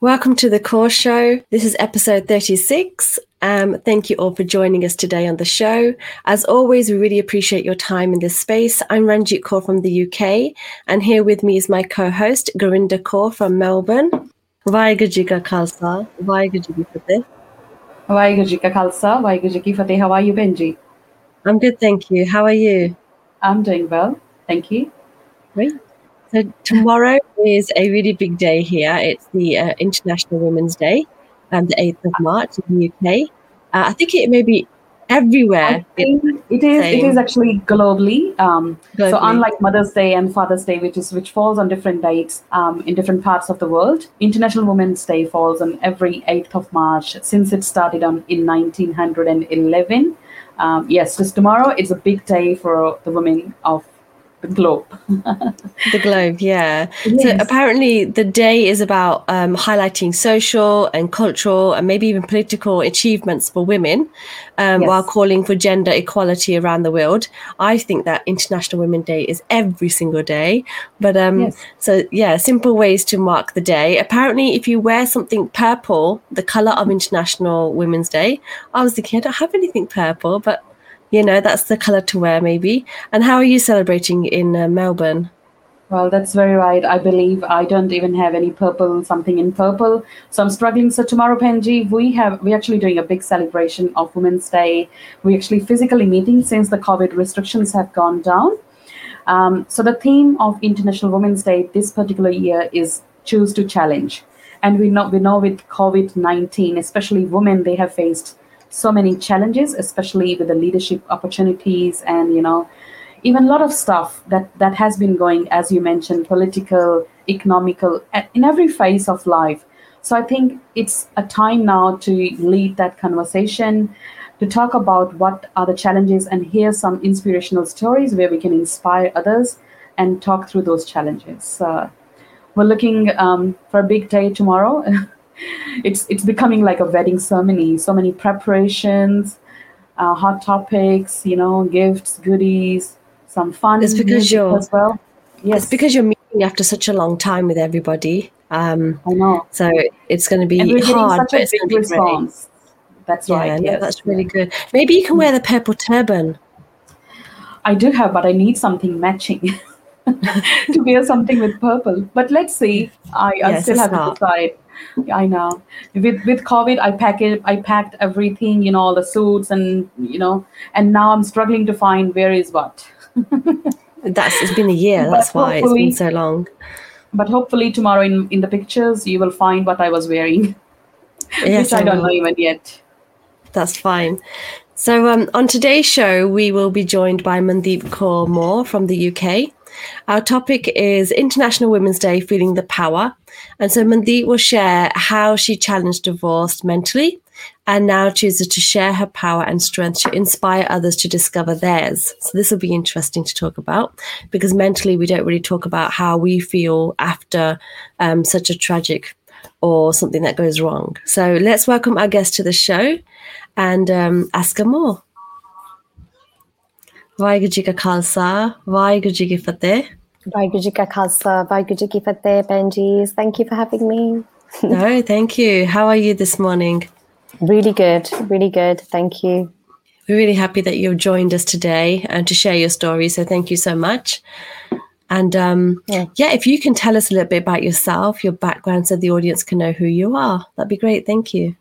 Welcome to the Kaur Show. This is episode 36. Um, thank you all for joining us today on the show. As always, we really appreciate your time in this space. I'm Ranjit Kaur from the UK, and here with me is my co host, Garinda Kaur from Melbourne. Vaheguru Ji Ka Khalsa, Ji Ki Fateh. Vaheguru Ji Ka Khalsa, Ji Ki Fateh. How are you, Benji? I'm good, thank you. How are you? I'm doing well. Thank you. Great. So tomorrow is a really big day here. It's the uh, International Women's Day, um, the 8th of March in the UK. Uh, I think it may be everywhere. it is. It is actually globally. Um, globally. So unlike Mother's Day and Father's Day, which is which falls on different dates um, in different parts of the world, International Women's Day falls on every 8th of March since it started on in 1911. Um, yes, just tomorrow it's a big day for the women of the globe. the globe, yeah. Yes. So apparently, the day is about um, highlighting social and cultural and maybe even political achievements for women, um, yes. while calling for gender equality around the world. I think that International Women's Day is every single day, but um, yes. so yeah, simple ways to mark the day. Apparently, if you wear something purple, the color of International Women's Day, I was thinking I don't have anything purple, but you know that's the color to wear maybe. And how are you celebrating in uh, melbourne? Well that's very right. I believe i don't even have any purple something in purple. So i'm struggling. So tomorrow penji we have we're actually doing a big celebration of women's day. We're actually physically meeting since the covid restrictions have gone down. Um, so the theme of international women's day this particular year is choose to challenge. And we know we know with covid-19 especially women they have faced so many challenges, especially with the leadership opportunities and you know even a lot of stuff that that has been going as you mentioned political economical in every phase of life. So i think it's a time now to lead that conversation to talk about what are the challenges and hear some inspirational stories where we can inspire others and talk through those challenges. Uh, we're looking um, for a big day tomorrow it's it's becoming like a wedding ceremony. So many preparations, uh, hot topics, you know, gifts, goodies, some fun. It's because you're as well. Yes, it's because you're meeting after such a long time with everybody. Um, I know. So it's going to be and hard, but it's going to be response. That's yeah, right. Yeah, yes. that's really good. Maybe you can wear the purple turban. I do have, but I need something matching. to wear something with purple. But let's see. I, I yes, still have to decide. I know. With with COVID, I packed it. I packed everything. You know, all the suits and you know, and now I'm struggling to find where is what. That's it's been a year. That's why it's been so long. But hopefully tomorrow in in the pictures you will find what I was wearing, yes, which I, I don't know even yet. That's fine. So um, on today's show, we will be joined by Mandeep Kaur Moore from the UK. Our topic is International Women's Day Feeling the Power. And so Mandeep will share how she challenged divorce mentally and now chooses to share her power and strength to inspire others to discover theirs. So this will be interesting to talk about because mentally we don't really talk about how we feel after um, such a tragic or something that goes wrong. So let's welcome our guest to the show and um, ask her more. Waheguru ji ਕਾ ਖਾਲਸਾ ਵਾਹਿਗੁਰੂ ਜੀ ਕੀ ਫਤਿਹ ਵਾਹਿਗੁਰੂ ਜੀ ਕਾ ਖਾਲਸਾ ਵਾਹਿਗੁਰੂ ਜੀ ਕੀ ਫਤਿਹ Benjis thank you for having me no thank you how are you this morning really good really good thank you we're really happy that you've joined us today and to share your story so thank you so much and um, yeah. yeah if you can tell us a little bit about yourself your background so the audience can know who you are that'd be great thank you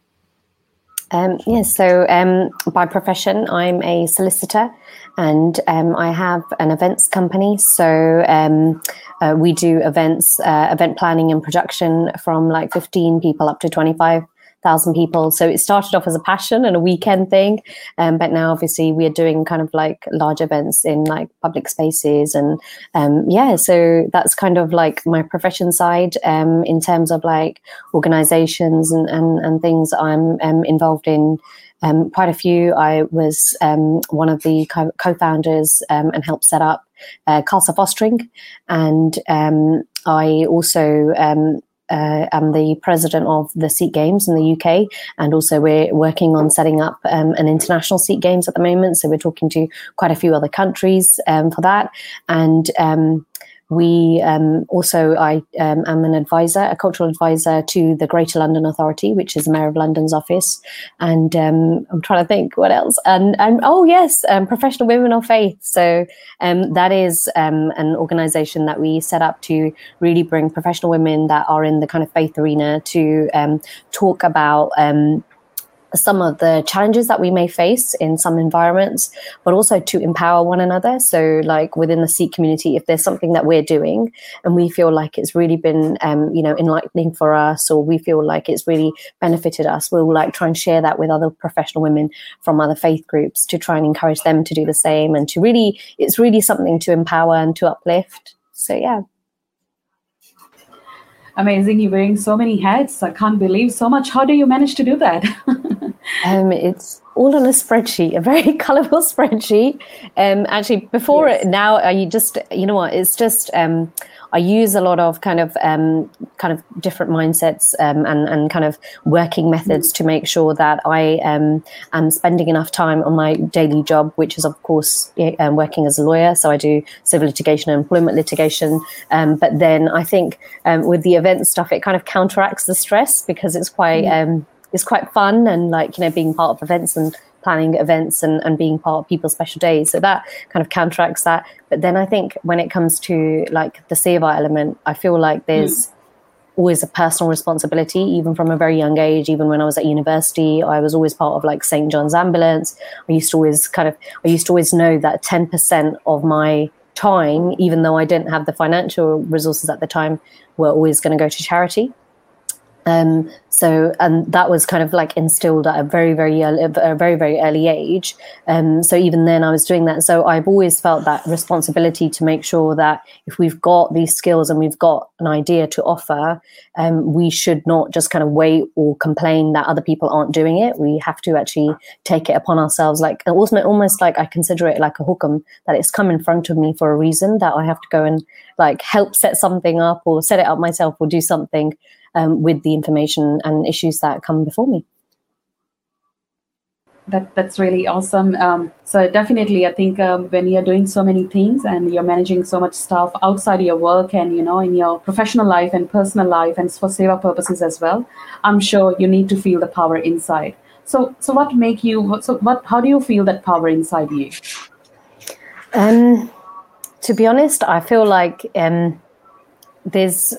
um, yes, so um, by profession, I'm a solicitor and um, I have an events company. So um, uh, we do events, uh, event planning and production from like 15 people up to 25 thousand people. So it started off as a passion and a weekend thing, um, but now obviously we are doing kind of like large events in like public spaces and um, yeah. So that's kind of like my profession side um, in terms of like organizations and and, and things I'm um, involved in. Um, quite a few. I was um, one of the co-founders um, and helped set up uh, Khalsa Fostering, and um, I also um, uh, am the president of the Sikh Games in the UK, and also we're working on setting up um, an international Sikh Games at the moment. So we're talking to quite a few other countries um, for that, and um, we um, also, I um, am an advisor, a cultural advisor to the Greater London Authority, which is the Mayor of London's office. And um, I'm trying to think what else. And, and oh, yes, um, Professional Women of Faith. So um, that is um, an organization that we set up to really bring professional women that are in the kind of faith arena to talk about some of the challenges that we may face in some environments, but also to empower one another. So, like within the Sikh community, if there's something that we're doing and we feel like it's really been, um, you know, enlightening for us, or we feel like it's really benefited us, we'll like try and share that with other professional women from other faith groups to try and encourage them to do the same, and to really, it's really something to empower and to uplift. So, yeah. Amazing. You're wearing so many hats. I can't believe so much. How do you manage to do that? um, it's all on a spreadsheet, a very colorful spreadsheet. Um, actually, before yes. it, now, you just, you know what, it's just, um, I use a lot of kind of um, kind of different mindsets um, and and kind of working methods to make sure that I um, am spending enough time on my daily job, which is of course um, working as a lawyer. So I do civil litigation and employment litigation. Um, but then I think um, with the event stuff, it kind of counteracts the stress because it's quite mm. It's quite fun and like you know being part of events and planning events and, and being part of people's special days. So that kind of counteracts that. But then I think when it comes to like the seva element, I feel like there's mm. always a personal responsibility, even from a very young age. Even when I was at university, I was always part of like St. John's Ambulance. I used to always kind of, I used to always know that 10% of my time, even though I didn't have the financial resources at the time, were always going to go to charity. Um, so, and that was kind of like instilled at a very, very, early, a very, very early age. Um, so even then, I was doing that. So I've always felt that responsibility to make sure that if we've got these skills and we've got an idea to offer, um, we should not just kind of wait or complain that other people aren't doing it. We have to actually take it upon ourselves, like almost, almost like I consider it like a hukum that it's come in front of me for a reason that I have to go and like help set something up or set it up myself or do something um, with the information and issues that come before me. That, that's really awesome. Um, so definitely, I think um, when you're doing so many things and you're managing so much stuff outside your work and you know in your professional life and personal life and for seva purposes as well, I'm sure you need to feel the power inside. So, so what make you? So, what? How do you feel that power inside you? Um, to be honest, I feel like um, there's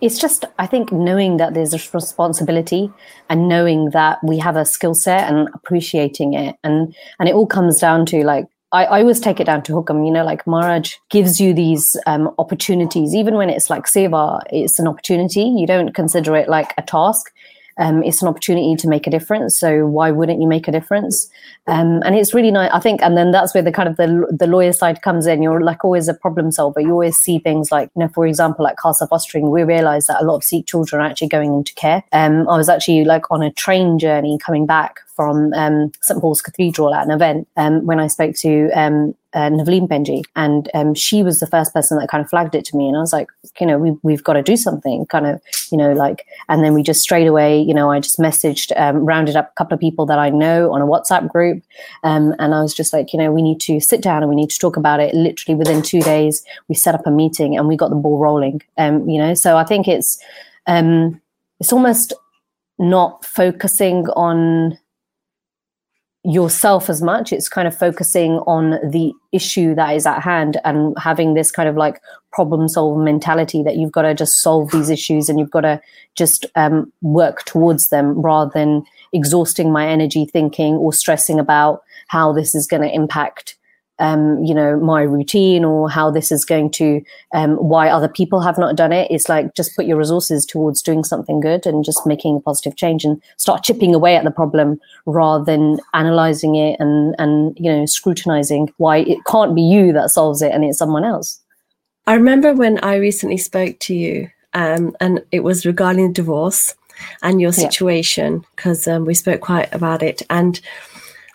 it's just i think knowing that there's a responsibility and knowing that we have a skill set and appreciating it. And and it all comes down to like I, I always take it down to hukam, you know, like Maharaj gives you these um, opportunities, even when it's like seva, it's an opportunity. You don't consider it like a task um, it's an opportunity to make a difference. So why wouldn't you make a difference? Um, and it's really nice, I think. And then that's where the kind of the the lawyer side comes in. You're like always a problem solver. You always see things like, you know, for example, like Khalsa fostering. We realize that a lot of Sikh children are actually going into care. Um, I was actually like on a train journey coming back from um, St Paul's Cathedral at an event um, when I spoke to um, uh, Penji, and um, she was the first person that kind of flagged it to me, and I was like, you know, we, we've got to do something, kind of, you know, like, and then we just straight away, you know, I just messaged, um, rounded up a couple of people that I know on a WhatsApp group, um, and I was just like, you know, we need to sit down and we need to talk about it. Literally within two days, we set up a meeting and we got the ball rolling, um, you know, so I think it's, um, it's almost not focusing on yourself as much. It's kind of focusing on the issue that is at hand and having this kind of like problem solving mentality that you've got to just solve these issues and you've got to just um, work towards them rather than exhausting my energy thinking or stressing about how this is going to impact um, you know, my routine or how this is going to, um, why other people have not done it. It's like just put your resources towards doing something good and just making a positive change and start chipping away at the problem rather than analyzing it and, and, you know, scrutinizing why it can't be you that solves it and it's someone else. I remember when I recently spoke to you um, and it was regarding the divorce and your situation because yeah. um, we spoke quite about it. And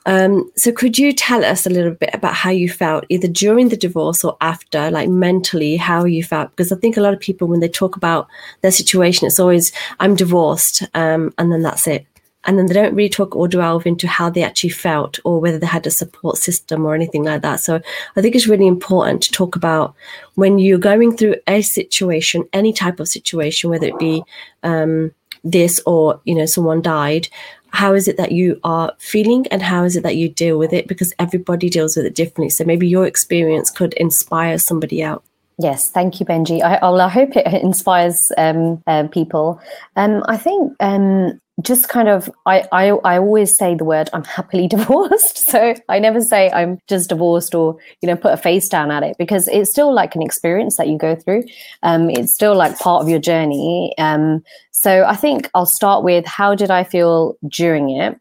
um, so, could you tell us a little bit about how you felt, either during the divorce or after, like mentally, how you felt? Because I think a lot of people, when they talk about their situation, it's always, I'm divorced, um, and then that's it. and then they don't really talk or delve into how they actually felt or whether they had a support system or anything like that. So I think it's really important to talk about when you're going through a situation, any type of situation, whether it be um, this or you know someone died. How is it that you are feeling, and how is it that you deal with it? Because everybody deals with it differently. So maybe your experience could inspire somebody else. Yes, thank you, Benji. I, I hope it inspires um, uh, people. Um, I think um, just kind of, I, I, I always say the word I'm happily divorced. So I never say I'm just divorced or, you know, put a face down at it because it's still like an experience that you go through. Um, it's still like part of your journey. Um, so I think I'll start with how did I feel during it?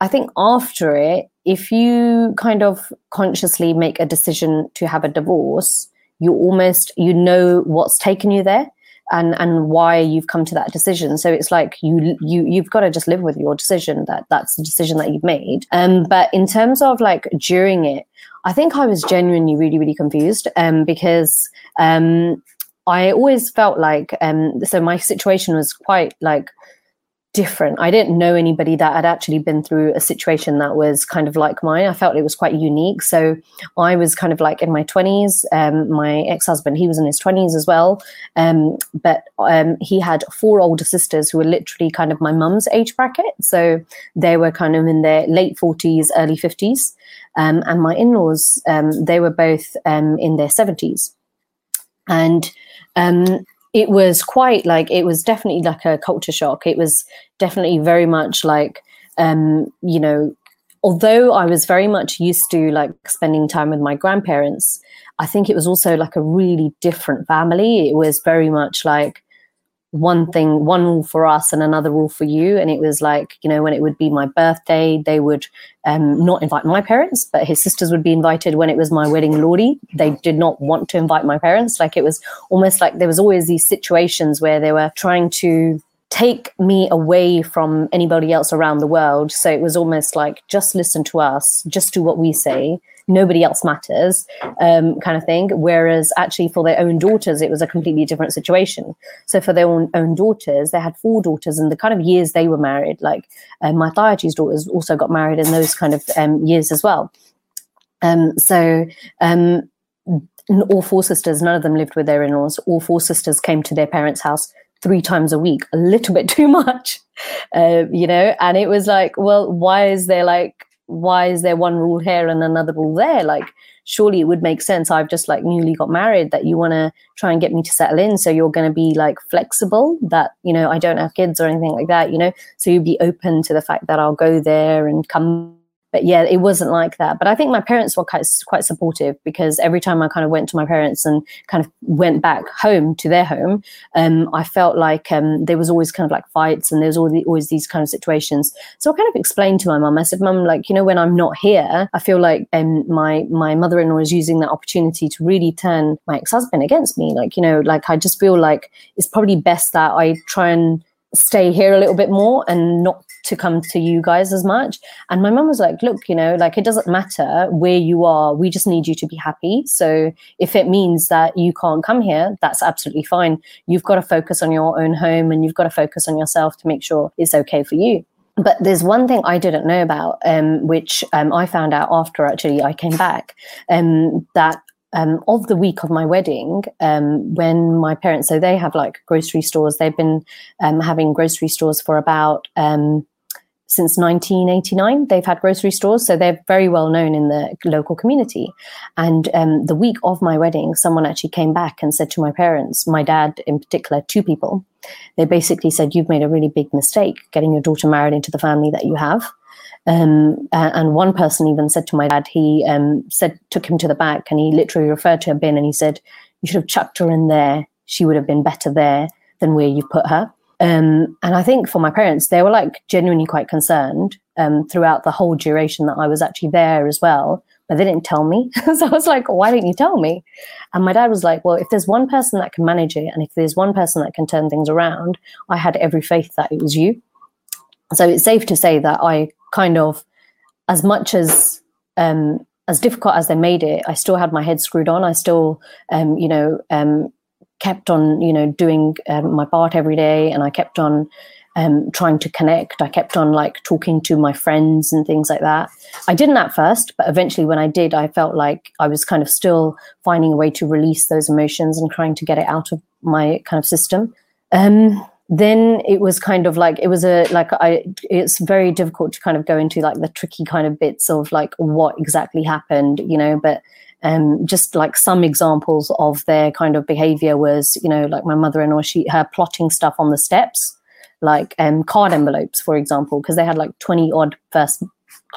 I think after it, if you kind of consciously make a decision to have a divorce, you almost you know what's taken you there and and why you've come to that decision. So it's like you you you've got to just live with your decision that that's the decision that you've made. Um but in terms of like during it i think i was genuinely really really confused um because um i always felt like um so my situation was quite like different. I didn't know anybody that had actually been through a situation that was kind of like mine. I felt it was quite unique. So I was kind of like in my 20s. Um, my ex husband, he was in his 20s as well. Um, but um, he had four older sisters who were literally kind of my mum's age bracket. So they were kind of in their late 40s, early 50s. Um, and my in laws, um, they were both um, in their 70s. And um, it was quite like it was definitely like a culture shock. It was definitely very much like um, you know, although I was very much used to like spending time with my grandparents, I think it was also like a really different family. It was very much like one thing, one rule for us and another rule for you. And it was like, you know, when it would be my birthday, they would um, not invite my parents, but his sisters would be invited when it was my wedding lordy. They did not want to invite my parents. Like it was almost like there was always these situations where they were trying to take me away from anybody else around the world. So it was almost like just listen to us, just do what we say nobody else matters um, kind of thing. Whereas actually for their own daughters, it was a completely different situation. So for their own, own daughters, they had four daughters and the kind of years they were married, like uh, my Thayachi's daughters also got married in those kind of um, years as well. Um, so um, all four sisters, none of them lived with their in-laws. All four sisters came to their parents' house three times a week, a little bit too much, uh, you know. And it was like, well, why is there like why is there one rule here and another rule there? Like, surely it would make sense. I've just like newly got married that you want to try and get me to settle in. So you're going to be like flexible that, you know, I don't have kids or anything like that, you know? So you'd be open to the fact that I'll go there and come but yeah, it wasn't like that. But I think my parents were quite quite supportive because every time I kind of went to my parents and kind of went back home to their home, um, I felt like um, there was always kind of like fights and there was always, these kind of situations. So I kind of explained to my mum. I said, "Mum, like you know, when I'm not here, I feel like um, my my mother-in-law is using that opportunity to really turn my ex-husband against me. Like you know, like I just feel like it's probably best that I try and." stay here a little bit more and not to come to you guys as much. And my mum was like, look, you know, like it doesn't matter where you are. We just need you to be happy. So if it means that you can't come here, that's absolutely fine. You've got to focus on your own home and you've got to focus on yourself to make sure it's okay for you. But there's one thing I didn't know about, um, which um, I found out after actually I came back, um, that um, of the week of my wedding, um, when my parents, so they have like grocery stores, they've been um, having grocery stores for about um, since 1989 they've had grocery stores so they're very well known in the local community. And um, the week of my wedding someone actually came back and said to my parents my dad in particular two people they basically said you've made a really big mistake getting your daughter married into the family that you have. Um, and one person even said to my dad he um, said took him to the back and he literally referred to a bin and he said you should have chucked her in there. She would have been better there than where you put her um, and I think for my parents, they were like genuinely quite concerned um, throughout the whole duration that I was actually there as well. But they didn't tell me. so I was like, why didn't you tell me? And my dad was like, well, if there's one person that can manage it and if there's one person that can turn things around, I had every faith that it was you. So it's safe to say that I kind of, as much as um, as difficult as they made it, I still had my head screwed on. I still, um, you know, um, kept on, you know, doing um, my part every day, and I kept on um, trying to connect. I kept on like talking to my friends and things like that. I didn't at first, but eventually when I did, I felt like I was kind of still finding a way to release those emotions and trying to get it out of my kind of system. Um, then it was kind of like it was a like I it's very difficult to kind of go into like the tricky kind of bits of like what exactly happened, you know, but um, just like some examples of their kind of behavior was, you know, like my mother-in-law, she her plotting stuff on the steps, like um, card envelopes, for example, because they had like twenty odd first,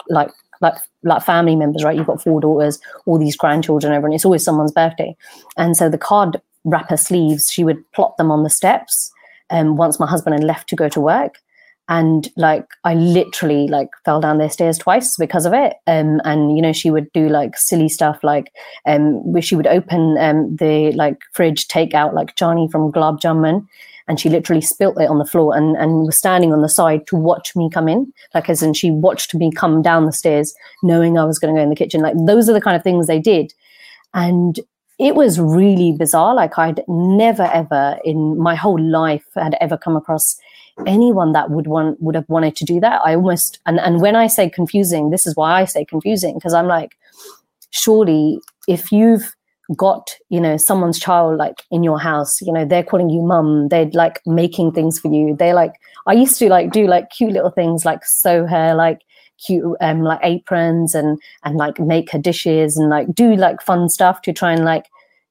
like like like family members, right? You've got four daughters, all these grandchildren, everyone. It's always someone's birthday, and so the card wrapper sleeves, she would plot them on the steps. Um, once my husband had left to go to work, and like I literally like fell down their stairs twice because of it. Um, and you know she would do like silly stuff like um, she would open um, the like fridge, take out like Johnny from Gulab Jamun, and she literally spilt it on the floor and and was standing on the side to watch me come in, like as in she watched me come down the stairs, knowing I was going to go in the kitchen. Like those are the kind of things they did, and it was really bizarre. Like I'd never ever in my whole life had ever come across anyone that would want would have wanted to do that. I almost and and when i say confusing this is why i say confusing because i'm like surely if you've got you know someone's child like in your house you know they're calling you mum they're like making things for you. They're like i used to like do like cute little things like sew her like cute um like aprons and and like make her dishes and like do like fun stuff to try and like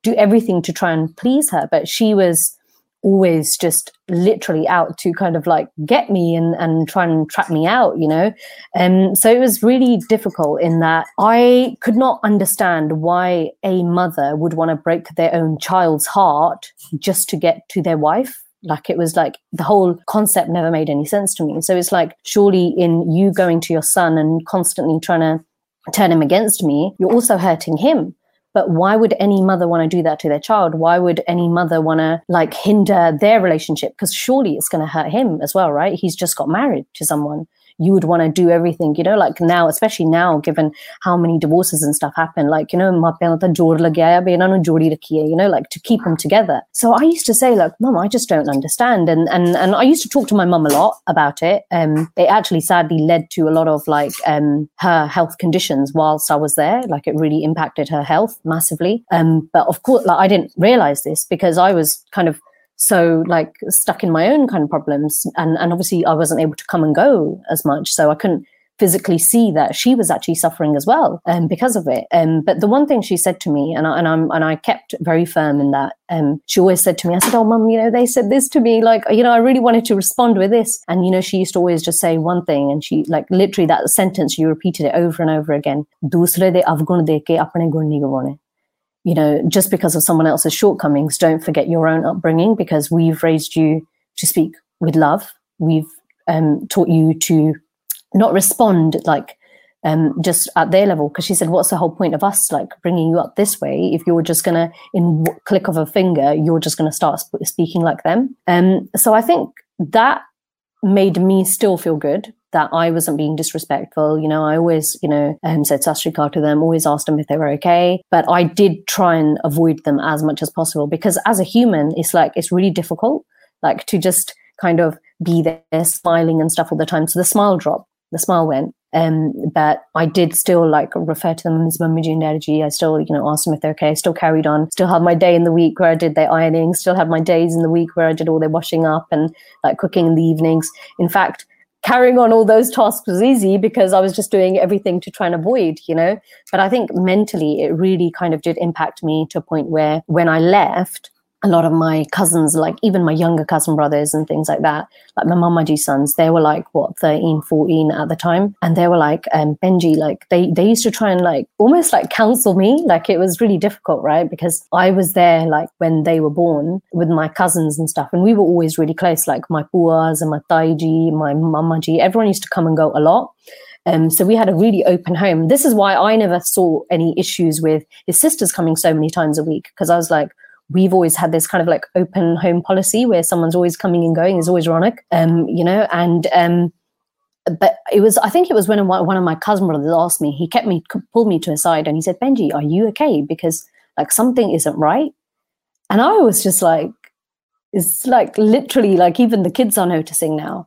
do everything to try and please her. But she was always just literally out to kind of like get me and, and try and trap me out, you know? Um, so it was really difficult in that I could not understand why a mother would want to break their own child's heart just to get to their wife. Like it was like the whole concept never made any sense to me. So it's like, surely in you going to your son and constantly trying to turn him against me, you're also hurting him but why would any mother want to do that to their child? Why would any mother want to like hinder their relationship? Because surely it's going to hurt him as well, right? He's just got married to someone you would want to do everything, you know, like now, especially now, given how many divorces and stuff happen, like, you know, you know, like to keep them together. So I used to say, like, mom, I just don't understand. And, and, and I used to talk to my mum a lot about it. Um, it actually sadly led to a lot of like, um, her health conditions whilst I was there. Like it really impacted her health massively. Um, but of course, like I didn't realize this because I was kind of so like stuck in my own kind of problems and and obviously i wasn't able to come and go as much so i couldn't physically see that she was actually suffering as well um, because of it. Um, but the one thing she said to me, and I, and I'm and I kept very firm in that. Um, she always said to me, I said, "Oh, mum, you know, they said this to me. Like, you know, I really wanted to respond with this." And you know, she used to always just say one thing, and she like literally that sentence. You repeated it over and over again. दूसरे दे अवगुण देके अपने गुण नहीं you know, just because of someone else's shortcomings, don't forget your own upbringing because we've raised you to speak with love. We've um, taught you to not respond like um, just at their level. Because she said, "What's the whole point of us like bringing you up this way if you're just gonna, in click of a finger, you're just gonna start sp- speaking like them?" Um, so I think that made me still feel good that I wasn't being disrespectful. You know, I always, you know, um, said sashrikar to them, always asked them if they were okay. But I did try and avoid them as much as possible because as a human, it's like, it's really difficult, like to just kind of be there smiling and stuff all the time. So the smile dropped, the smile went. Um, but I did still like refer to them as Mummy and energy. I still, you know, asked them if they're okay. I still carried on. Still had my day in the week where I did their ironing. Still had my days in the week where I did all their washing up and like cooking in the evenings. In fact, carrying on all those tasks was easy because I was just doing everything to try and avoid, you know. But I think mentally it really kind of did impact me to a point where when I left, a lot of my cousins, like even my younger cousin brothers and things like that, like my mamaji sons, they were like, what, 13, 14 at the time. And they were like, um, Benji, like they, they used to try and like almost like counsel me. Like it was really difficult, right? Because I was there like when they were born with my cousins and stuff. And we were always really close, like my puas and my taiji, my mamaji, everyone used to come and go a lot. Um, so we had a really open home. This is why I never saw any issues with his sisters coming so many times a week because I was like, we've always had this kind of like open home policy where someone's always coming and going is always ironic um you know and um but it was i think it was when one of my cousin brothers asked me he kept me pulled me to a side and he said benji are you okay because like something isn't right and i was just like it's like literally like even the kids are noticing now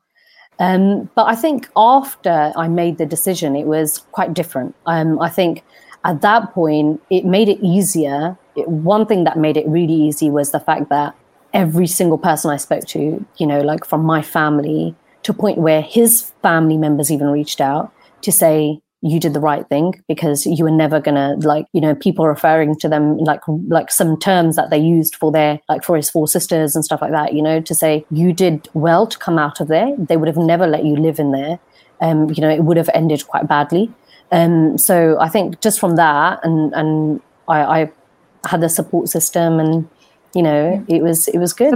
Um, but I think after I made the decision, it was quite different. Um, I think at that point, it made it easier. One thing that made it really easy was the fact that every single person I spoke to, you know, like from my family, to a point where his family members even reached out to say, you did the right thing because you were never gonna like you know people referring to them like like some terms that they used for their like for his four sisters and stuff like that you know to say you did well to come out of there. They would have never let you live in there. Um you know it would have ended quite badly. Um so i think just from that and and i i had a support system and you know yeah. it was it was good.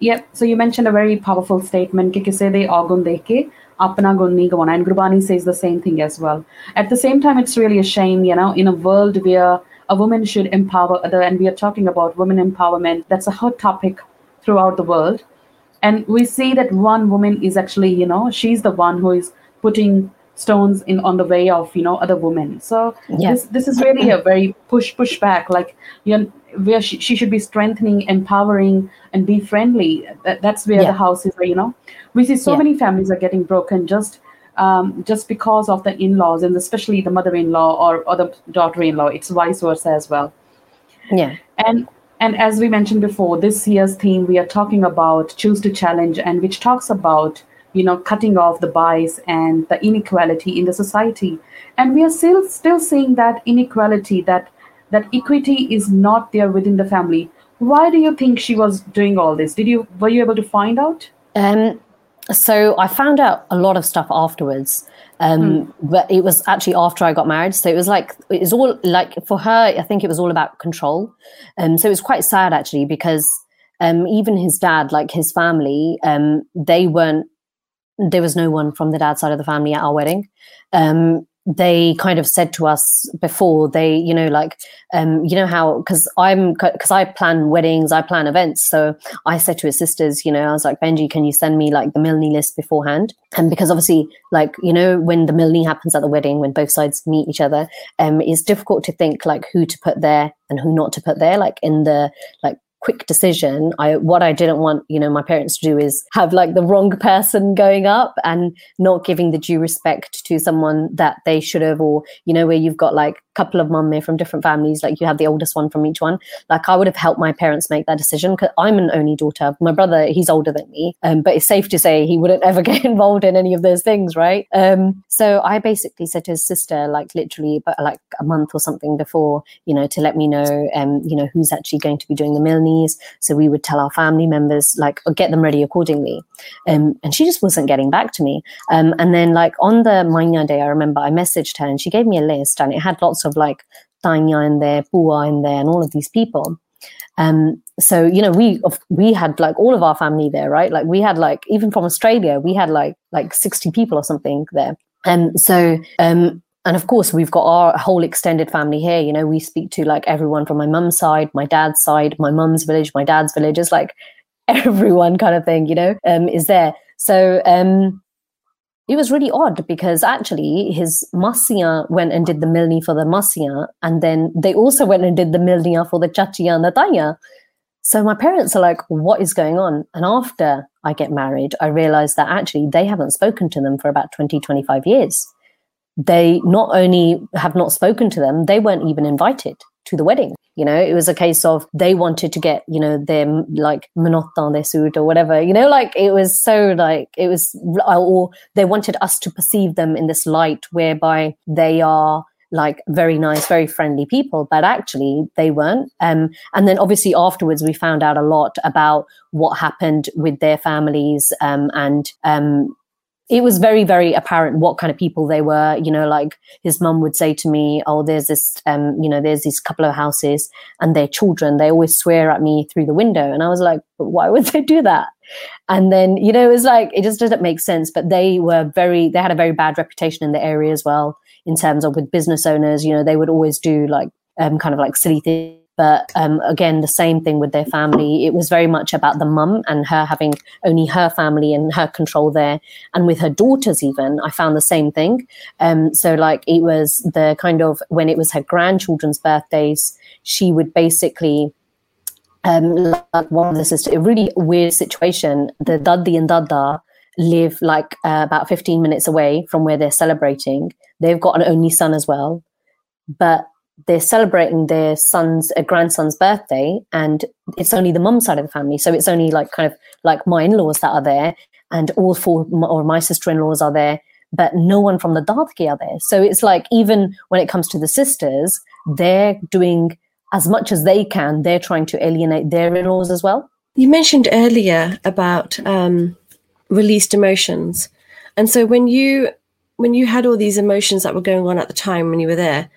Yep so you mentioned a very powerful statement and gurbani says the same thing as well. At the same time it's really a shame you know in a world where a woman should empower other and we are talking about women empowerment that's a hot topic throughout the world. And we see that one woman is actually you know she's the one who is putting stones in on the way of you know other women. So yeah. this this is really a very push push back. Like you know, where she, she should be strengthening empowering and be friendly. That, that's where yeah. the house is you know. We see so yeah. many families are getting broken just um, just because of the in-laws and especially the mother-in-law or, or the daughter-in-law. It's vice versa as well. Yeah. And and as we mentioned before this year's theme we are talking about choose to challenge and which talks about you know cutting off the bias and the inequality in the society. And we are still still seeing that inequality that that equity is not there within the family. Why do you think she was doing all this? Did you were you able to find out? Um so i found out a lot of stuff afterwards. Um hmm. but it was actually after i got married. So it was like it was all like for her i think it was all about control. Um so it was quite sad actually because um even his dad like his family um they weren't there was no one from the dad side of the family at our wedding. Um, they kind of said to us before they you know like um you know how because i'm because i plan weddings i plan events so i said to his sisters you know i was like benji can you send me like the milni list beforehand and because obviously like you know when the milni happens at the wedding when both sides meet each other um it's difficult to think like who to put there and who not to put there like in the like quick decision. I what i didn't want you know my parents to do is have like the wrong person going up and not giving the due respect to someone that they should have or you know where you've got like couple of mum from different families like you have the oldest one from each one like i would have helped my parents make that decision because i'm an only daughter my brother he's older than me um, but it's safe to say he wouldn't ever get involved in any of those things right um, so i basically said to his sister like literally but like a month or something before you know to let me know um, you know who's actually going to be doing the milni so we would tell our family members, like, or get them ready accordingly. Um, and she just wasn't getting back to me. Um, and then, like, on the Manya day, I remember I messaged her and she gave me a list and it had lots of like Tanya in there, Pua in there, and all of these people. Um, so you know, we we had like all of our family there, right? Like we had like even from Australia, we had like like sixty people or something there. And um, so um, and of course we've got our whole extended family here you know we speak to like everyone from my mum's side my dad's side my mum's village my dad's village is like everyone kind of thing you know um is there so um it was really odd because actually his masia went and did the milni for the masia and then they also went and did the milnia for the chachiya and the tanya so my parents are like what is going on? And after i get married i realize that actually they haven't spoken to them for about 20 25 years. They not only have not spoken to them, they weren't even invited to the wedding. You know, it was a case of they wanted to get, you know, them like monotan their suit or whatever, you know, like it was so like it was, or they wanted us to perceive them in this light whereby they are like very nice, very friendly people, but actually they weren't. Um, and then obviously afterwards we found out a lot about what happened with their families um, and um, it was very very apparent what kind of people they were you know like his mum would say to me oh there's this um you know there's these couple of houses and their children. They always swear at me through the window. And i was like but why would they do that? And then you know it was like it just doesn't make sense. But they were very they had a very bad reputation in the area as well in terms of with business owners. You know they would always do like um, kind of like silly things but um, again, the same thing with their family. It was very much about the mum and her having only her family and her control there. And with her daughters, even, I found the same thing. Um, so, like, it was the kind of when it was her grandchildren's birthdays, she would basically um, like one of the sisters, a really weird situation. The daddi and dada live like uh, about 15 minutes away from where they're celebrating. They've got an only son as well, but they're celebrating their son's a grandson's birthday and it's only the mum side of the family so it's only like kind of like my in-laws that are there and all four or my sister-in-laws are there but no one from the Dadki are there. So it's like even when it comes to the sisters they're doing as much as they can. They're trying to alienate their in-laws as well. You mentioned earlier about um, released emotions. And so when you when you had all these emotions that were going on at the time when you were there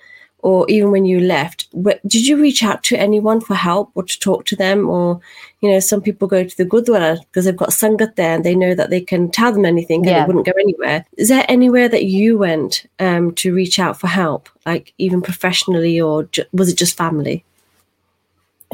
or even when you left did you reach out to anyone for help or to talk to them? Or you know some people go to the gurdwara because they've got sangat there and they know that they can tell them anything and yeah. they wouldn't go anywhere. Is there anywhere that you went um, to reach out for help like even professionally or ju- was it just family?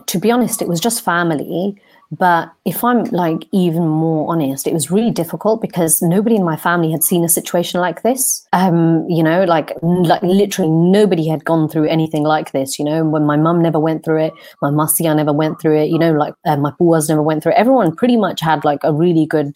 To be honest it was just family but if I'm like even more honest, it was really difficult because nobody in my family had seen a situation like this. Um, you know, like like literally nobody had gone through anything like this. You know, when my mum never went through it, my masia never went through it. You know, like uh, my buas never went through it. Everyone pretty much had like a really good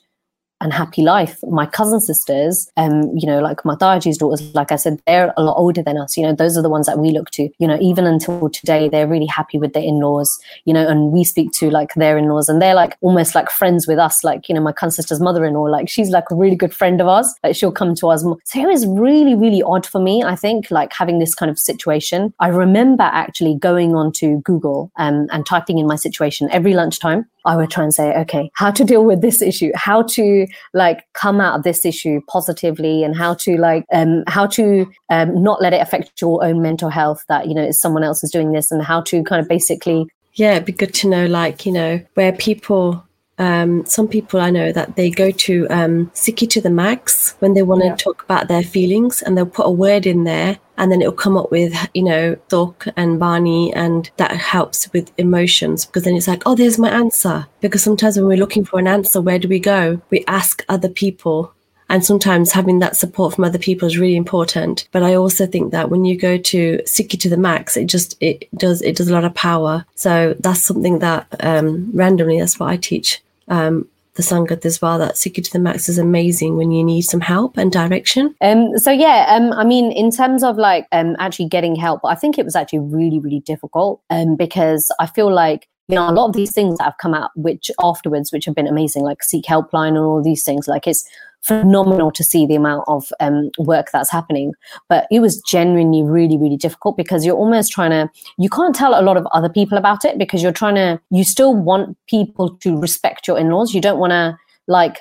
and happy life. My cousin sisters, um, you know, like my Taji's daughters, like I said, they're a lot older than us. You know, those are the ones that we look to. You know, even until today, they're really happy with their in-laws. You know, and we speak to like their in-laws, and they're like almost like friends with us. Like you know, my cousin sister's mother-in-law, like she's like a really good friend of ours. Like she'll come to us. So it was really, really odd for me. I think like having this kind of situation. I remember actually going onto Google um, and typing in my situation every lunchtime I would try and say, okay, how to deal with this issue, how to like come out of this issue positively, and how to like um, how to um, not let it affect your own mental health. That you know, someone else is doing this, and how to kind of basically. Yeah, it'd be good to know, like you know, where people um, some people I know that they go to um, Sikhi to the max when they want to yeah. talk about their feelings and they'll put a word in there and then it'll come up with, you know, Thok and Bani and that helps with emotions because then it's like, oh, there's my answer. Because sometimes when we're looking for an answer, where do we go? We ask other people and sometimes having that support from other people is really important but i also think that when you go to Sikhi to the max it just it does it does a lot of power so that's something that um randomly that's what i teach um the Sangat as well. That Sikhi to the Max is amazing when you need some help and direction. Um, so yeah, um, I mean, in terms of like um, actually getting help, I think it was actually really, really difficult um, because I feel like you know a lot of these things that have come out which afterwards which have been amazing like Sikh helpline and all these things like it's phenomenal to see the amount of um, work that's happening. But it was genuinely really, really difficult because you're almost trying to, you can't tell a lot of other people about it because you're trying to, you still want people to respect your in laws. You don't want to like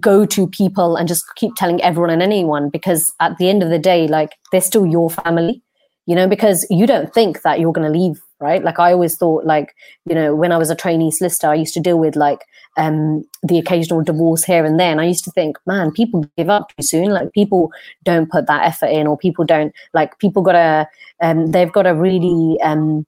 go to people and just keep telling everyone and anyone because at the end of the day, like they're still your family, you know, because you don't think that you're going to leave right like i always thought like you know when i was a trainee solicitor i used to deal with like um, the occasional divorce here and there. And I used to think, man, people give up too soon. Like people don't put that effort in, or people don't like people gotta um, they've got to really um,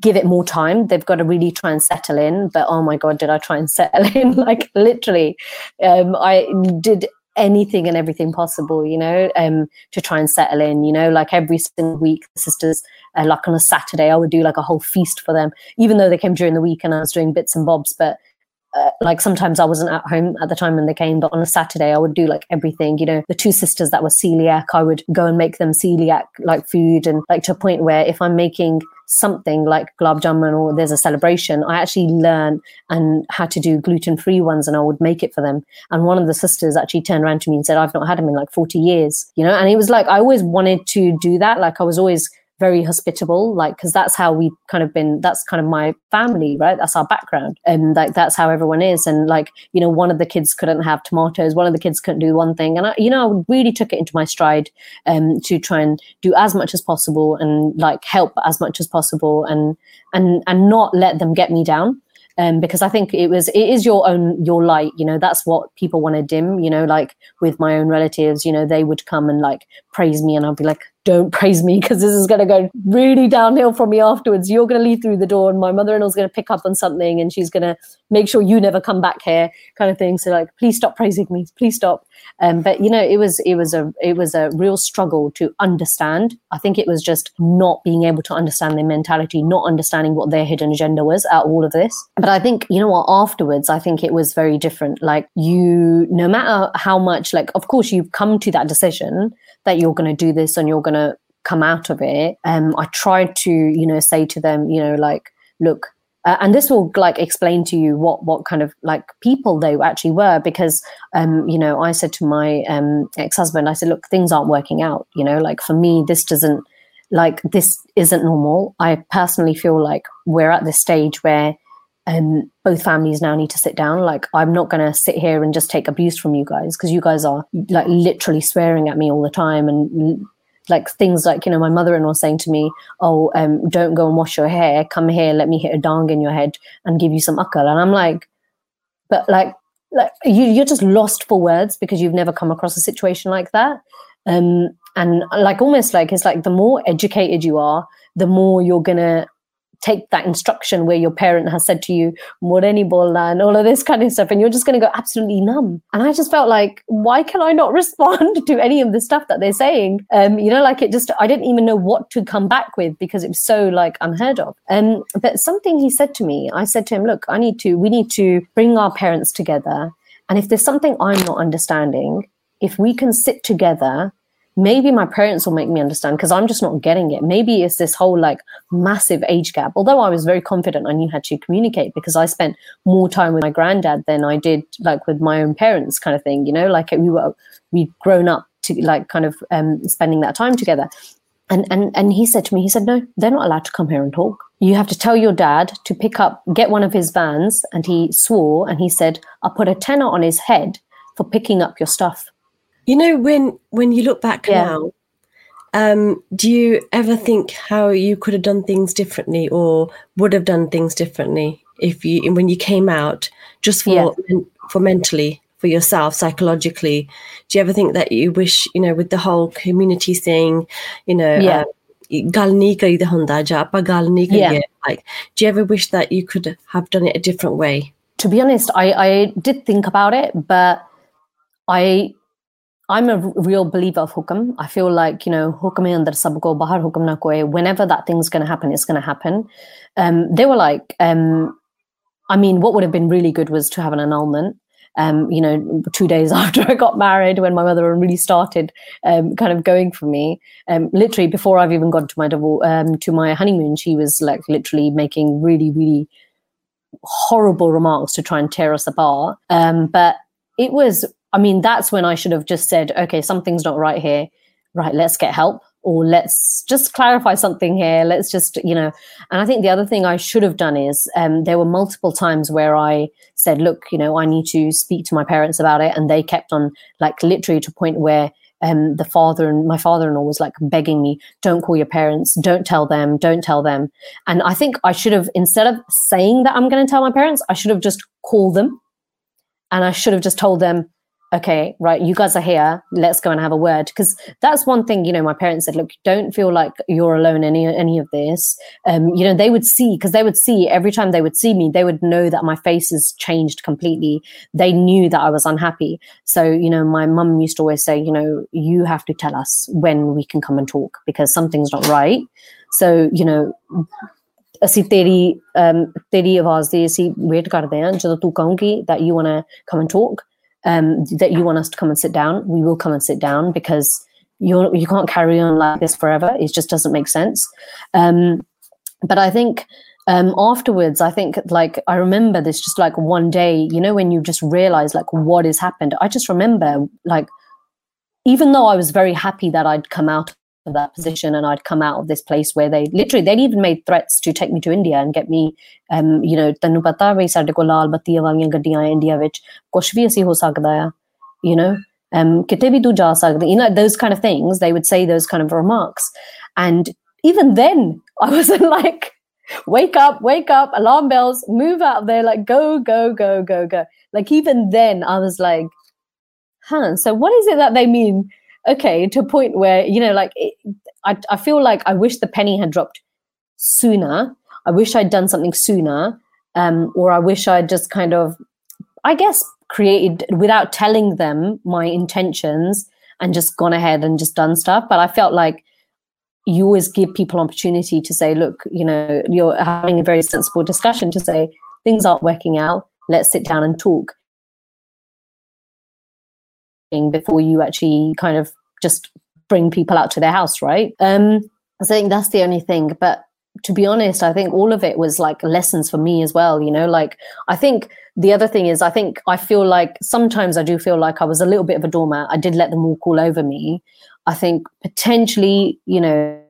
give it more time. They've got to really try and settle in. But oh my god, did I try and settle in? like literally, um, I did anything and everything possible, you know, um, to try and settle in. You know, like every single week, the sisters. Uh, like on a Saturday, I would do like a whole feast for them, even though they came during the week and I was doing bits and bobs. But uh, like sometimes I wasn't at home at the time when they came, but on a Saturday I would do like everything. You know, the two sisters that were celiac, I would go and make them celiac like food, and like to a point where if I'm making something like gulab jamun or there's a celebration, I actually learn and had to do gluten free ones, and I would make it for them. And one of the sisters actually turned around to me and said, "I've not had them in like 40 years," you know, and it was like I always wanted to do that. Like I was always very hospitable like because that's how we've kind of been that's kind of my family right that's our background and like that's how everyone is and like you know one of the kids couldn't have tomatoes one of the kids couldn't do one thing and I, you know I really took it into my stride um to try and do as much as possible and like help as much as possible and and and not let them get me down um, because I think it was it is your own your light. You know, that's what people want to dim. You know, like with my own relatives, you know, they would come and like praise me, and I'd be like, don't praise me because this is going to go really downhill for me afterwards. You're going to leave through the door, and my mother-in-law's going to pick up on something, and she's going to make sure you never come back here, kind of thing. So like, please stop praising me, please stop. Um, but you know, it was it was a it was a real struggle to understand. I think it was just not being able to understand their mentality, not understanding what their hidden agenda was of all of this. But I think you know what afterwards, I think it was very different. Like you, no matter how much, like of course you've come to that decision that you're going to do this and you're going to come out of it. Um, I tried to you know say to them, you know, like look uh, and this will like explain to you what what kind of like people they actually were because um you know i said to my um ex-husband i said look things aren't working out you know like for me this doesn't like this isn't normal i personally feel like we're at this stage where um, both families now need to sit down. Like, I'm not going to sit here and just take abuse from you guys because you guys are like literally swearing at me all the time and like things like you know my mother-in-law saying to me oh um, don't go and wash your hair. Come here. Let me hit a dong in your head and give you some akal and i'm like but like like you, you're just lost for words because you've never come across a situation like that. Um, and like almost like it's like the more educated you are the more you're gonna take that instruction where your parent has said to you moreni bolna and all of this kind of stuff and you're just going to go absolutely numb. And i just felt like why can i not respond to any of the stuff that they're saying? Um you know like it just i didn't even know what to come back with because it was so like unheard of. Um but something he said to me i said to him look i need to we need to bring our parents together and if there's something i'm not understanding if we can sit together maybe my parents will make me understand because I'm just not getting it. Maybe it's this whole like massive age gap. Although I was very confident I knew how to communicate because I spent more time with my granddad than I did like with my own parents, kind of thing. You know, like we were we'd grown up to like kind of um, spending that time together. And and and he said to me, he said, no, they're not allowed to come here and talk. You have to tell your dad to pick up, get one of his vans, and he swore and he said, I'll put a tenner on his head for picking up your stuff you know, when when you look back yeah. now, um, do you ever think how you could have done things differently or would have done things differently if you when you came out just for yeah. for mentally for yourself psychologically do you ever think that you wish you know with the whole community thing you know yeah. Um, yeah. like do you ever wish that you could have done it a different way to be honest i i did think about it but i I'm a real believer of hukam. I feel like, you know, hukam andar sabko bahar hukam na koi. Whenever that thing's going to happen, it's going to happen. Um, they were like, um, I mean, what would have been really good was to have an annulment. Um, you know, two days after I got married, when my mother really started um, kind of going for me, um, literally before I've even gone to my double um, to my honeymoon, she was like literally making really, really horrible remarks to try and tear us apart. But it was I mean, that's when I should have just said, okay, something's not right here. Right, let's get help or let's just clarify something here. Let's just, you know. And I think the other thing I should have done is um, there were multiple times where I said, look, you know, I need to speak to my parents about it. And they kept on, like, literally to a point where um, the father and my father-in-law was like begging me, don't call your parents, don't tell them, don't tell them. And I think I should have, instead of saying that I'm going to tell my parents, I should have just called them and I should have just told them, okay, right, you guys are here. Let's go and have a word. Because that's one thing, you know, my parents said, look, don't feel like you're alone in any, any of this. Um, you know, they would see, because they would see every time they would see me, they would know that my face has changed completely. They knew that I was unhappy. So, you know, my mum used to always say, you know, you have to tell us when we can come and talk because something's not right. So, you know, ਅਸੀਂ ਤੇਰੀ ਤੇਰੀ ਆਵਾਜ਼ ਦੀ ਅਸੀਂ wait ਕਰਦੇ ਹਾਂ ਜਦੋਂ ਤੂੰ ਕਹੂੰਗੀ that you want to come and talk um, that you want us to come and sit down, we will come and sit down because you're you can't carry on like this forever. It just doesn't make sense. Um, but I think um, afterwards, I think like I remember this just like one day, you know, when you just realize like what has happened. I just remember like even though I was very happy that I'd come out of that position and I'd come out of this place where they literally they'd even made threats to take me to India and get me um you know ਤੈਨੂੰ ਪਤਾ ਵੀ ਸਾਡੇ ਕੋਲ ਲਾਲ ਬੱਤੀਆਂ ਵਾਲੀਆਂ ਗੱਡੀਆਂ ਆ India ਵਿੱਚ ਕੁਝ ਵੀ ਅਸੀਂ ਹੋ ਸਕਦਾ ਆ you know um ਕਿਤੇ ਵੀ ਤੂੰ ਜਾ ਸਕਦਾ you know those kind of things they would say those kind of remarks and even then I wasn't like wake up wake up alarm bells move out there like go go go go go like even then I was like huh so what is it that they mean Okay to a point where you know like it, I, I feel like i wish the penny had dropped sooner. I wish i'd done something sooner um, or i wish i'd just kind of i guess created without telling them my intentions and just gone ahead and just done stuff. But i felt like you always give people opportunity to say look you know you're having a very sensible discussion to say things aren't working out. Let's sit down and talk. Before you actually kind of just bring people out to their house, right? Um, I think that's the only thing. But to be honest, I think all of it was like lessons for me as well. You know, like I think the other thing is, I think I feel like sometimes I do feel like I was a little bit of a doormat. I did let them walk all over me. I think potentially, you know,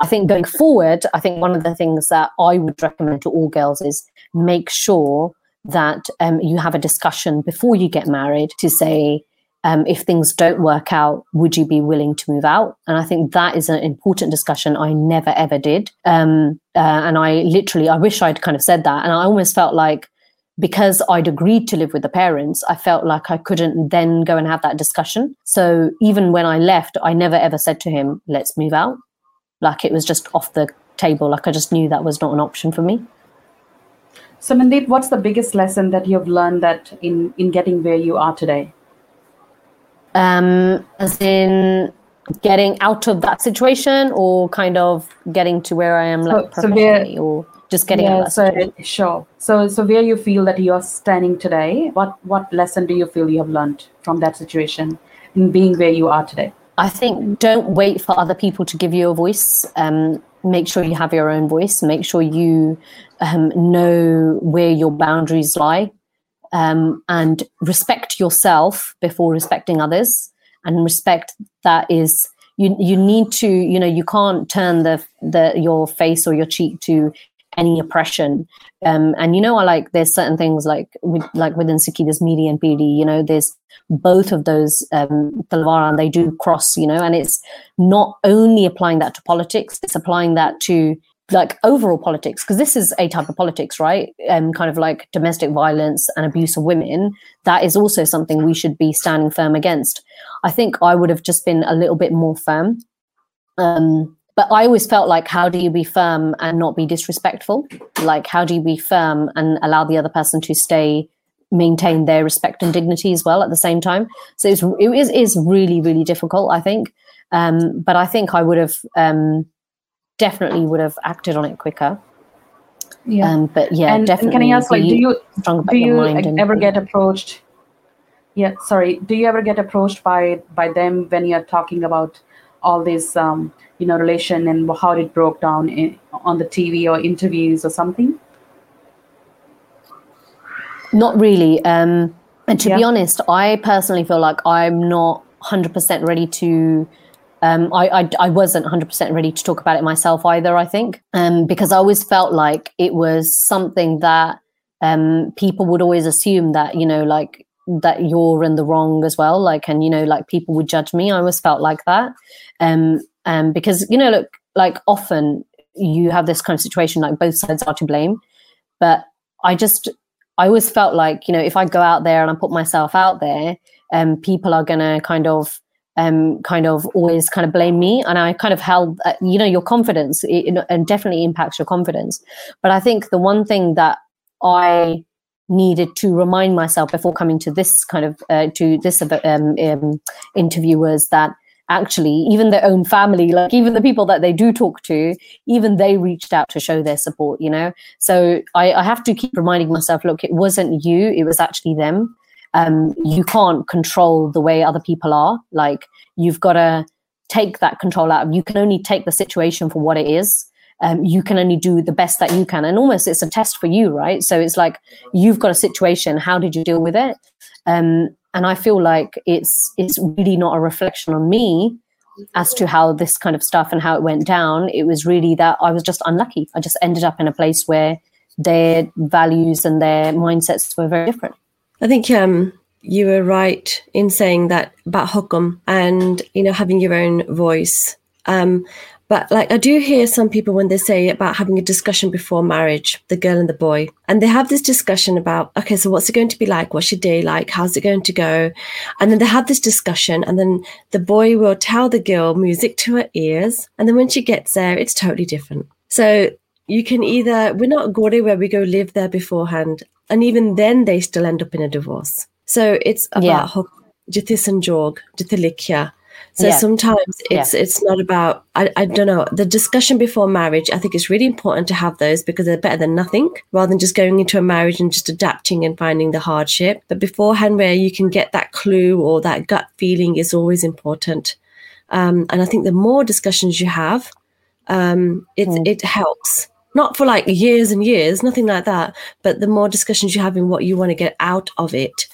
I think going forward, I think one of the things that I would recommend to all girls is make sure that um, you have a discussion before you get married to say, um, if things don't work out, would you be willing to move out? And I think that is an important discussion I never ever did. Um, uh, and I literally, I wish I'd kind of said that. And I almost felt like because I'd agreed to live with the parents, I felt like I couldn't then go and have that discussion. So even when I left, I never ever said to him, let's move out. Like it was just off the table. Like I just knew that was not an option for me. So, Mandeep, what's the biggest lesson that you've learned that in in getting where you are today? Um, as in getting out of that situation, or kind of getting to where I am, like so, professionally, so or just getting yeah, out. so sure. So, so where you feel that you are standing today, what what lesson do you feel you have learned from that situation in being where you are today? I think don't wait for other people to give you a voice. Um, make sure you have your own voice. Make sure you um, know where your boundaries lie um, and respect yourself before respecting others and respect that is you you need to you know you can't turn the the your face or your cheek to any oppression. Um, and you know i like there's certain things like with, like within sikhi there's Miri and piri you know there's both of those um, talwar and they do cross you know and it's not only applying that to politics it's applying that to like overall politics because this is a type of politics right? Um kind of like domestic violence and abuse of women. That is also something we should be standing firm against. I think i would have just been a little bit more firm. Um but i always felt like how do you be firm and not be disrespectful? Like how do you be firm and allow the other person to stay maintain their respect and dignity as well at the same time? So it's, it is, is really really difficult i think. Um but i think i would have um definitely would have acted on it quicker. Yeah. Um, but yeah, and, definitely. And can I ask, like, do you do you ever get approached? Yeah, sorry. Do you ever get approached by by them when you're talking about all this, um, you know, relation and how it broke down in, on the TV or interviews or something? Not really. Um, and to yeah. be honest, I personally feel like I'm not 100% ready to um, I, I, I wasn't 100% ready to talk about it myself either, I think, um, because I always felt like it was something that um, people would always assume that, you know, like that you're in the wrong as well. Like, and, you know, like people would judge me. I always felt like that. Um, um, because, you know, look, like often you have this kind of situation, like both sides are to blame. But I just, I always felt like, you know, if I go out there and I put myself out there, um, people are going to kind of, um, kind of always kind of blame me. And I kind of held, uh, you know, your confidence and definitely impacts your confidence. But I think the one thing that I needed to remind myself before coming to this kind of uh, to this um, um, interview was that actually even their own family like even the people that they do talk to even they reached out to show their support you know so I, I have to keep reminding myself look it wasn't you it was actually them um, you can't control the way other people are. Like you've got to take that control out. You can only take the situation for what it is. Um, you can only do the best that you can, and almost it's a test for you, right? So it's like you've got a situation. How did you deal with it? Um, and I feel like it's it's really not a reflection on me as to how this kind of stuff and how it went down. It was really that I was just unlucky. I just ended up in a place where their values and their mindsets were very different. I think um, you were right in saying that about hukam and you know having your own voice. Um, But like I do hear some people when they say about having a discussion before marriage, the girl and the boy, and they have this discussion about, okay, so what's it going to be like? What's your day like? How's it going to go? And then they have this discussion, and then the boy will tell the girl music to her ears, and then when she gets there, it's totally different. So you can either we're not gore where we go live there beforehand, and even then they still end up in a divorce. So it's about Yeah. Jithis and Jog, Jithilikya. So Yeah. sometimes it's it's not about I, I don't know the discussion before marriage. I think it's really important to have those because they're better than nothing, rather than just going into a marriage and just adapting and finding the hardship. But beforehand, where you can get that clue or that gut feeling is always important. Um, and I think the more discussions you have, um, it Mm. it helps. Not for like years and years, nothing like that. But the more discussions you have in what you want to get out of it,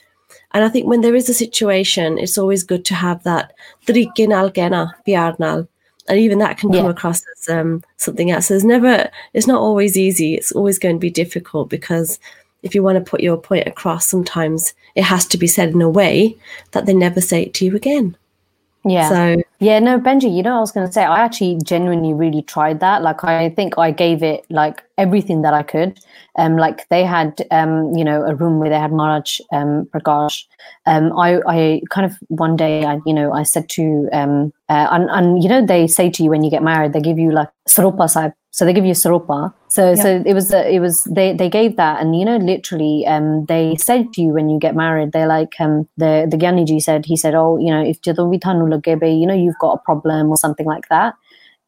and I think when there is a situation, it's always good to have that trikin algena biarnal. And even that can come Yeah. across as um, something else. So there's never, it's not always easy. It's always going to be difficult because if you want to put your point across, sometimes it has to be said in a way that they never say it to you again. Yeah. So Yeah, no, Benji, you know, I was going to say, I actually genuinely really tried that. Like, I think I gave it like everything that I could. Um, like they had, um, you know, a room where they had Maharaj um, Prakash. Um, I, I kind of one day, I, you know, I said to, um, uh, and, and you know, they say to you when you get married, they give you like saropa sahib so they give you saropa. So yeah. so it was it was they they gave that, and you know literally, um, they said to you when you get married, they're like um, the the Gyaniji said he said, oh you know if you know you've got a problem or something like that,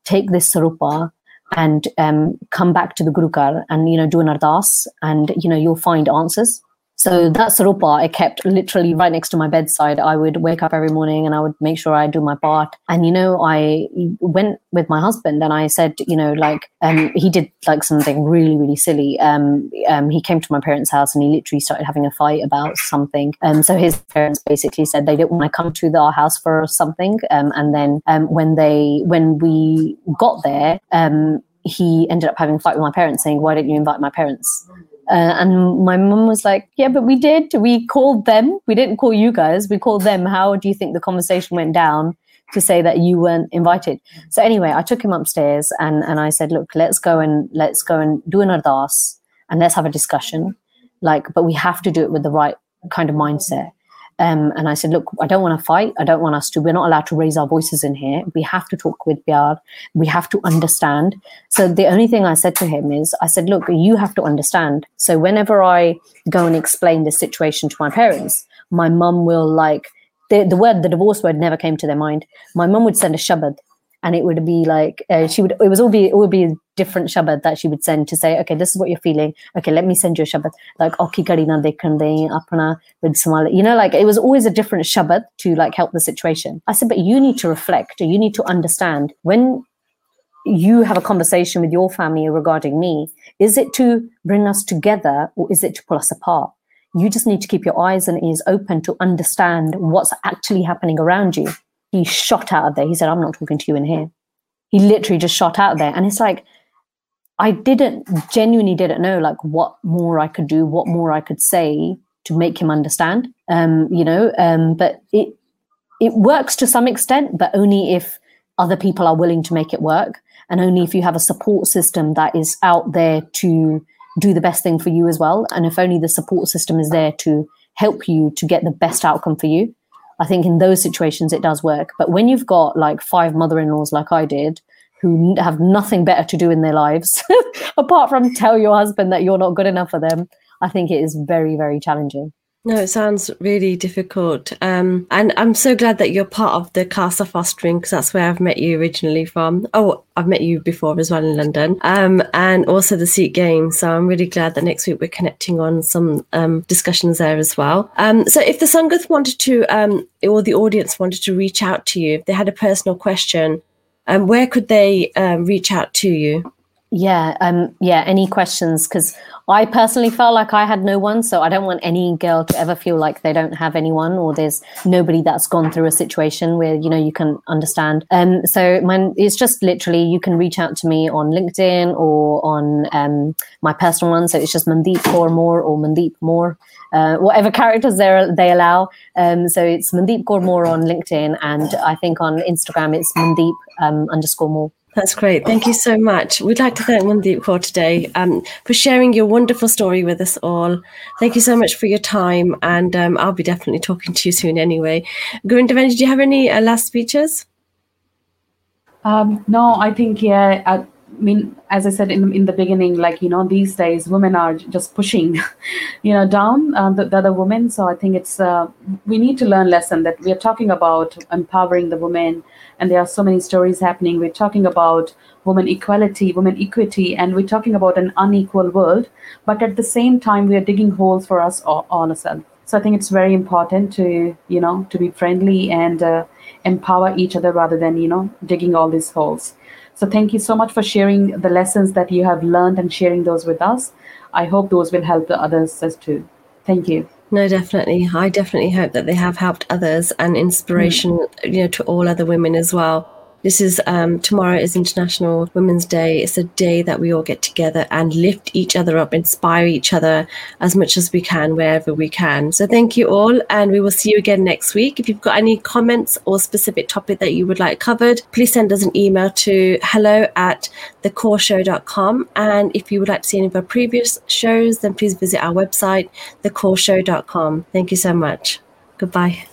take this saropa and um, come back to the Gurughar and you know do an ardas, and you know you'll find answers. So that sarupa I kept literally right next to my bedside. I would wake up every morning and I would make sure I do my part. And, you know, I went with my husband and I said, you know, like, um, he did like something really, really silly. Um, um, he came to my parents' house and he literally started having a fight about something. Um, so his parents basically said they didn't want to come to our house for something. Um, and then um, when they, when we got there, he ended up having a fight with my parents saying, why didn't you invite my parents? Uh, and my mum was like, "Yeah, but we did. We called them. We didn't call you guys. We called them. How do you think the conversation went down to say that you weren't invited?" So anyway, I took him upstairs and and I said, "Look, let's go and let's go and do an ardas and let's have a discussion. Like, but we have to do it with the right kind of mindset." Um, and I said, "Look, I don't want to fight. I don't want us to. We're not allowed to raise our voices in here. We have to talk with Pyar. We have to understand." So the only thing I said to him is, I said, "Look, you have to understand. So whenever I go and explain this situation to my parents, my mum will like the the word, the divorce word, never came to their mind. My mum would send a shabad." And it would be like uh, she would. It was all be. It would be a different shabad that she would send to say, "Okay, this is what you're feeling. Okay, let me send you a shabad." Like "Oki kari na dekhan de apna Somali." You know, like it was always a different shabad to like help the situation. I said, "But you need to reflect. You need to understand when you have a conversation with your family regarding me, is it to bring us together or is it to pull us apart? You just need to keep your eyes and ears open to understand what's actually happening around you. He shot out of there. He said, I'm not talking to you in here. He literally just shot out of there. And it's like, I didn't genuinely didn't know like what more I could do, what more I could say to make him understand. Um, you know, um, but it it works to some extent, but only if other people are willing to make it work and only if you have a support system that is out there to do the best thing for you as well and if only the support system is there to help you to get the best outcome for you i think in those situations it does work. But when you've got like five mother-in-laws like i did who have nothing better to do in their lives apart from tell your husband that you're not good enough for them i think it is very very challenging No, it sounds really difficult. Um, and I'm so glad that you're part of the Casa Fostering because that's where I've met you originally from. Oh, I've met you before as well in London. Um, and also the Sikh Games. So I'm really glad that next week we're connecting on some um, discussions there as well. Um, so if the Sangath wanted to, um, or the audience wanted to reach out to you, if they had a personal question, um, where could they reach out to you? Yeah, um, yeah. Any questions? Because I personally felt like I had no one, so I don't want any girl to ever feel like they don't have anyone or there's nobody that's gone through a situation where you know you can understand. Um, so my, it's just literally you can reach out to me on LinkedIn or on um, my personal one. So it's just Mandeep Kaur Moore or Mandeep Moore, uh, whatever characters they they allow. Um, so it's Mandeep Kaur Moore on LinkedIn, and I think on Instagram it's Mandeep um, underscore Moore. That's great. Thank you so much. We'd like to thank Mandeep Kaur today um, for sharing your wonderful story with us all. Thank you so much for your time, and um, I'll be definitely talking to you soon anyway. Gurundavan, do you have any uh, last speeches? Um, no, I think yeah. I, mean, as I said in in the beginning, like you know, these days women are just pushing, you know, down uh, the, the, other women. So I think it's uh, we need to learn lesson that we are talking about empowering the women, and there are so many stories happening. We're talking about women equality, women equity, and we're talking about an unequal world. But at the same time, we are digging holes for us all, all ourselves. So I think it's very important to you know to be friendly and uh, empower each other rather than you know digging all these holes. So thank you so much for sharing the lessons that you have learned and sharing those with us. I hope those will help the others as too. Thank you. No, definitely. I definitely hope that they have helped others and inspiration, mm. you know, to all other women as well. This is um, tomorrow is International Women's Day. It's a day that we all get together and lift each other up, inspire each other as much as we can wherever we can. So thank you all, and we will see you again next week. If you've got any comments or specific topic that you would like covered, please send us an email to hello at thekaurshow.com. And if you would like to see any of our previous shows, then please visit our website, thekaurshow.com. Thank you so much. Goodbye.